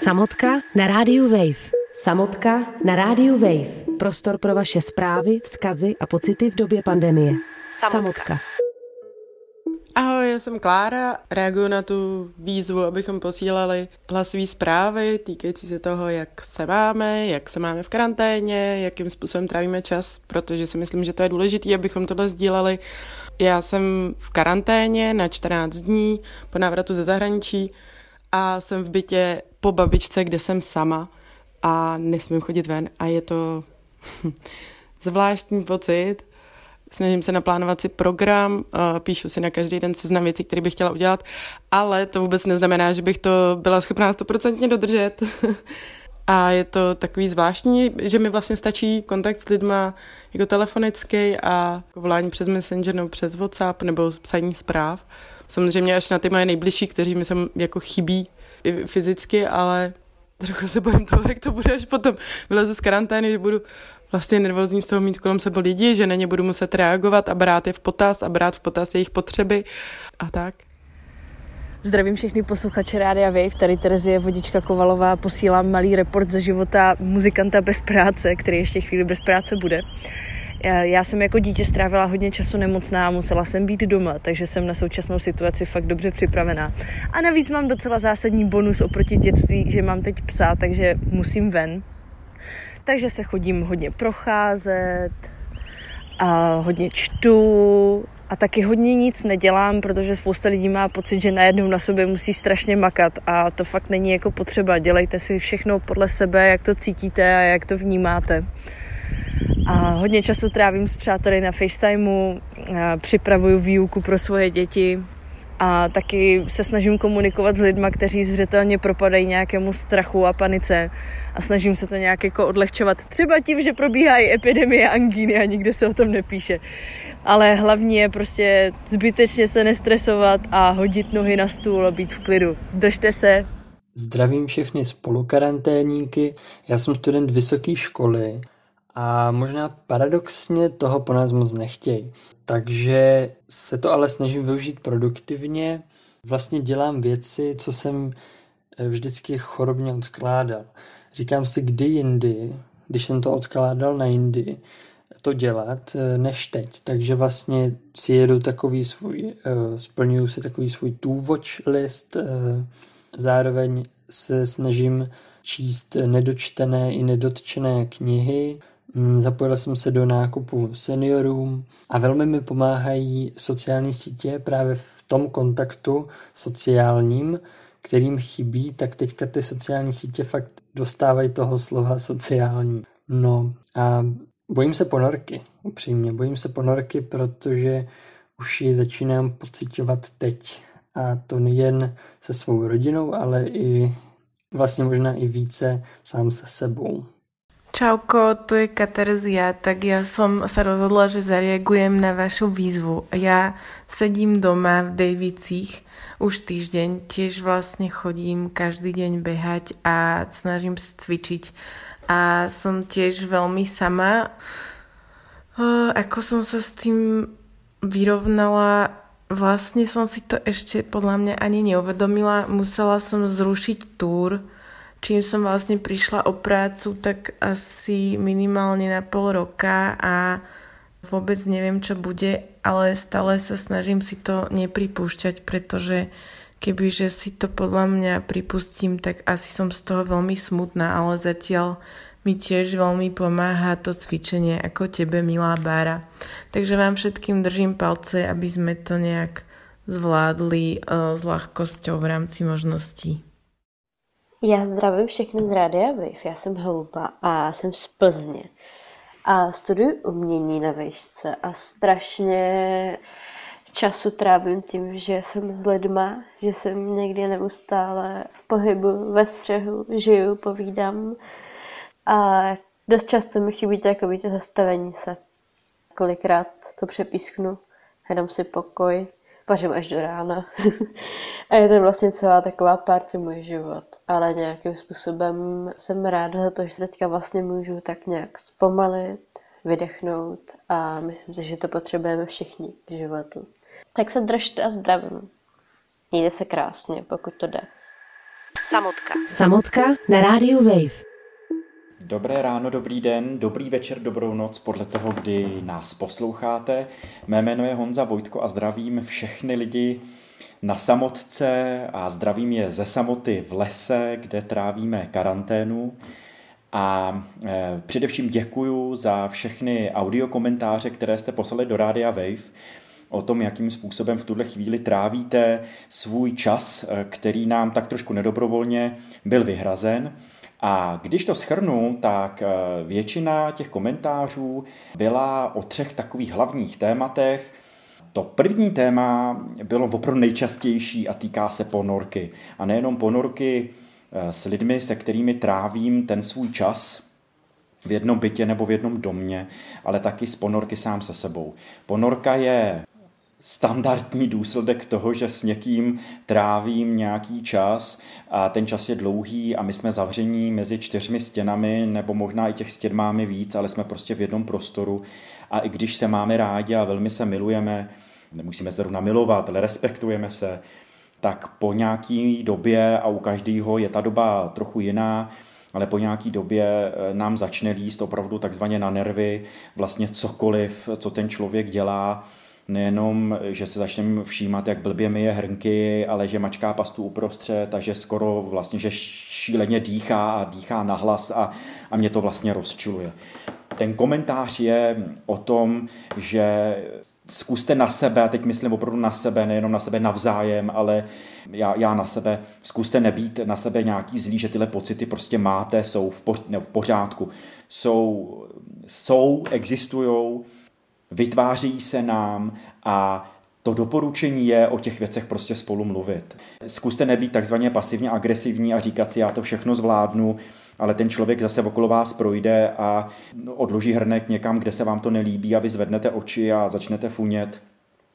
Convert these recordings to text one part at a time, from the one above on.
Samotka na rádiu Wave. Samotka na rádiu Wave. Prostor pro vaše zprávy, vzkazy a pocity v době pandemie. Samotka. Ahoj, já jsem Klára, reaguju na tu výzvu, abychom posílali hlasové zprávy týkající se toho, jak se máme, jak se máme v karanténě, jakým způsobem trávíme čas, protože si myslím, že to je důležité, abychom tohle sdíleli. Já jsem v karanténě na 14 dní po návratu ze zahraničí a jsem v bytě po babičce, kde jsem sama a nesmím chodit ven a je to zvláštní pocit. Snažím se naplánovat si program, píšu si na každý den seznam věcí, které bych chtěla udělat, ale to vůbec neznamená, že bych to byla schopná stoprocentně dodržet. A je to takový zvláštní, že mi vlastně stačí kontakt s lidma jako telefonický a volání přes Messenger nebo přes WhatsApp nebo psaní zpráv. Samozřejmě až na ty moje nejbližší, kteří mi sem jako chybí fyzicky, ale trochu se bojím toho, jak to bude, až potom vylezu z karantény, že budu vlastně nervózní z toho mít kolem sebe lidi, že na ně budu muset reagovat a brát je v potaz a brát v potaz jejich potřeby a tak. Zdravím všechny posluchače Rádia Wave, tady Terezie Vodička Kovalová, posílám malý report ze života muzikanta bez práce, který ještě chvíli bez práce bude. Já jsem jako dítě strávila hodně času nemocná a musela jsem být doma, takže jsem na současnou situaci fakt dobře připravená. A navíc mám docela zásadní bonus oproti dětství, že mám teď psa, takže musím ven. Takže se chodím hodně procházet, a hodně čtu a taky hodně nic nedělám, protože spousta lidí má pocit, že najednou na sobě musí strašně makat a to fakt není jako potřeba. Dělejte si všechno podle sebe, jak to cítíte a jak to vnímáte. A hodně času trávím s přáteli na FaceTimeu, připravuju výuku pro svoje děti a taky se snažím komunikovat s lidmi, kteří zřetelně propadají nějakému strachu a panice a snažím se to nějak jako odlehčovat. Třeba tím, že probíhají epidemie angíny a nikde se o tom nepíše. Ale hlavní je prostě zbytečně se nestresovat a hodit nohy na stůl a být v klidu. Držte se. Zdravím všechny spolukaranténíky. Já jsem student vysoké školy a možná paradoxně toho po nás moc nechtějí. Takže se to ale snažím využít produktivně. Vlastně dělám věci, co jsem eh, vždycky chorobně odkládal. Říkám si, kdy jindy, když jsem to odkládal na jindy, to dělat, eh, než teď. Takže vlastně si jedu takový svůj, eh, splňuju si takový svůj tůvoč list, zároveň se snažím číst nedočtené i nedotčené knihy, Mm, zapojil jsem se do nákupu seniorům a velmi mi pomáhají sociální sítě právě v tom kontaktu sociálním, kterým chybí, tak teďka ty sociální sítě fakt dostávají toho slova sociální. No a bojím se ponorky, upřímně. Bojím se ponorky, protože už ji začínám pocitovat teď. A to nejen se svou rodinou, ale i vlastně možná i více sám se sebou. Čauko, tu je Katerzia, tak ja som sa rozhodla, že zareagujem na vašu výzvu. Ja sedím doma v Davicích už týždeň, tiež vlastne chodím každý deň behať a snažím sa cvičiť a som tiež veľmi sama. Ako som sa s tým vyrovnala, vlastne som si to ešte podľa mňa ani neuvedomila. Musela som zrušiť túr, čím som vlastne prišla o prácu, tak asi minimálne na pol roka a vôbec neviem, čo bude, ale stále sa snažím si to nepripúšťať, pretože kebyže si to podľa mňa pripustím, tak asi som z toho veľmi smutná, ale zatiaľ mi tiež veľmi pomáha to cvičenie ako tebe, milá Bára. Takže vám všetkým držím palce, aby sme to nejak zvládli uh, s ľahkosťou v rámci možností. Já zdravím všechny z Rádia Wave, já jsem Holuba a jsem z Plzně. A studuji umění na vejšce a strašně času trávím tím, že jsem s lidma, že jsem někdy neustále v pohybu, ve střehu, žiju, povídám. A dost často mi chybí takový to zastavení se. Kolikrát to přepísknu, jenom si pokoj, pařím až do rána. a je to vlastně celá taková party můj život. Ale nějakým způsobem jsem ráda za to, že teďka vlastně můžu tak nějak zpomalit, vydechnout a myslím si, že to potřebujeme všichni k životu. Tak se držte a zdravím. Mějte se krásně, pokud to jde. Samotka. Samotka na rádiu Wave. Dobré ráno, dobrý den, dobrý večer, dobrou noc, podle toho, kdy nás posloucháte. Mé jméno je Honza Vojtko a zdravím všechny lidi na samotce a zdravím je ze samoty v lese, kde trávíme karanténu. A e, především děkuju za všechny audiokomentáře, které jste poslali do Rádia Wave o tom, jakým způsobem v tuhle chvíli trávíte svůj čas, e, který nám tak trošku nedobrovolně byl vyhrazen. A když to schrnu, tak e, většina těch komentářů byla o třech takových hlavních tématech. To první téma bylo opravdu nejčastější a týká se ponorky. A nejenom ponorky Eh, s lidmi, se kterými trávím ten svůj čas v jednom bytě nebo v jednom domě, ale taky z ponorky sám se sebou. Ponorka je standardní důsledek toho, že s někým trávím nějaký čas a ten čas je dlouhý a my jsme zavření mezi čtyřmi stěnami, nebo možná i těch stěn máme víc, ale jsme prostě v jednom prostoru. A i když se máme rádi a velmi se milujeme, nemusíme se zrovna milovat, ale respektujeme se, tak po nějaký době, a u každého je ta doba trochu jiná, ale po nějaký době eh, nám začne líst opravdu takzvaně na nervy vlastně cokoliv, co ten člověk dělá, nejenom, že se začneme všímat, jak blbě mi je hrnky, ale že mačká pastu uprostřed, takže skoro vlastně, že šíleně dýchá a dýchá nahlas a, a mě to vlastně rozčiluje. Ten komentář je o tom, že zkuste na sebe, a teď myslím opravdu na sebe, nejenom na sebe navzájem, ale já, já na sebe, zkuste nebýt na sebe nějaký zlý, že tyhle pocity prostě máte, jsou v, poř, ne, v pořádku. Jsou, jsou, existují, vytváří se nám a to doporučení je o těch věcech prostě spolu mluvit. Zkuste nebýt takzvaně pasivně agresivní a říkat si, já to všechno zvládnu, ale ten člověk zase okolo vás projde a odloží hrnek někam, kde se vám to nelíbí a vy zvednete oči a začnete funět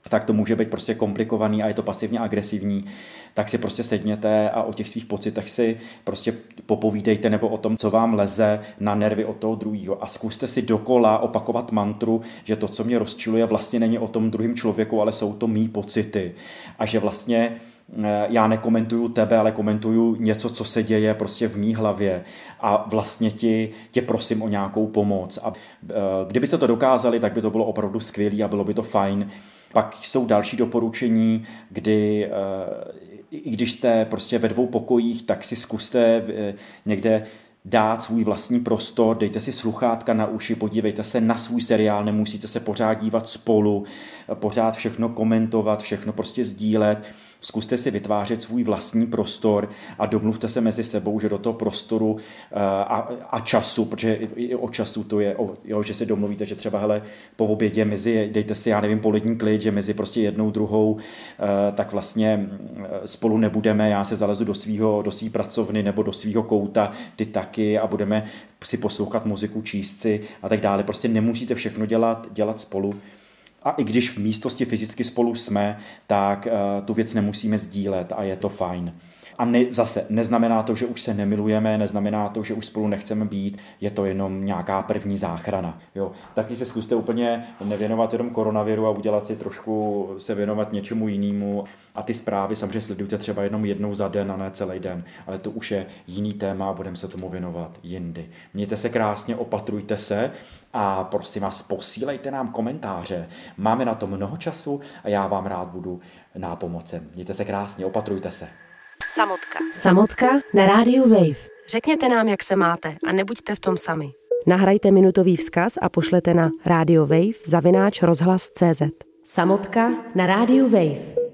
tak to může být prostě komplikovaný a je to pasivně agresivní, tak si prostě sedněte a o těch svých pocitech si prostě popovídejte nebo o tom, co vám leze na nervy od toho druhého a zkuste si dokola opakovat mantru, že to, co mě rozčiluje, vlastně není o tom druhém člověku, ale jsou to mý pocity a že vlastně eh, já nekomentuju tebe, ale komentuju něco, co se děje prostě v mý hlavě a vlastně ti, tě prosím o nějakou pomoc. A eh, kdybyste to dokázali, tak by to bylo opravdu skvělé a bylo by to fajn. Pak jsou další doporučení, kdy eh, i když jste prostě ve dvou pokojích, tak si zkuste eh, někde dát svůj vlastní prostor, dejte si sluchátka na uši, podívejte se na svůj seriál, nemusíte se pořád dívat spolu, pořád všechno komentovat, všechno prostě sdílet Zkuste si vytvářet svůj vlastní prostor a domluvte se mezi sebou, že do toho prostoru eh, a, a času, protože i o času to je, o, jo, že si domluvíte, že třeba hele, po obědě mezi, dejte si, já nevím, polední klid, že mezi prostě jednou, druhou, eh, tak vlastně eh, spolu nebudeme, já se zalezu do svého do svý pracovny nebo do svého kouta, ty taky a budeme si poslouchat muziku, číst si a tak dále. Prostě nemusíte všechno dělat, dělat spolu a i když v místnosti fyzicky spolu jsme, tak uh, tu věc nemusíme sdílet a je to fajn. A ne, zase neznamená to, že už se nemilujeme, neznamená to, že už spolu nechceme být, je to jenom nějaká první záchrana. Jo. Taky se zkuste úplně nevěnovat jenom koronaviru a udělat si trošku se věnovat něčemu jinému. A ty zprávy samozřejmě sledujte třeba jenom jednou za den a ne celý den, ale to už je jiný téma a budeme se tomu věnovat jindy. Mějte se krásně, opatrujte se a prosím vás, posílejte nám komentáře. Máme na to mnoho času a já vám rád budu nápomocem. Mějte se krásně, opatrujte se. Samotka. Samotka na rádiu Wave. Řekněte nám, jak se máte a nebuďte v tom sami. Nahrajte minutový vzkaz a pošlete na Radio Wave zavináč rozhlas CZ. Samotka na rádiu Wave.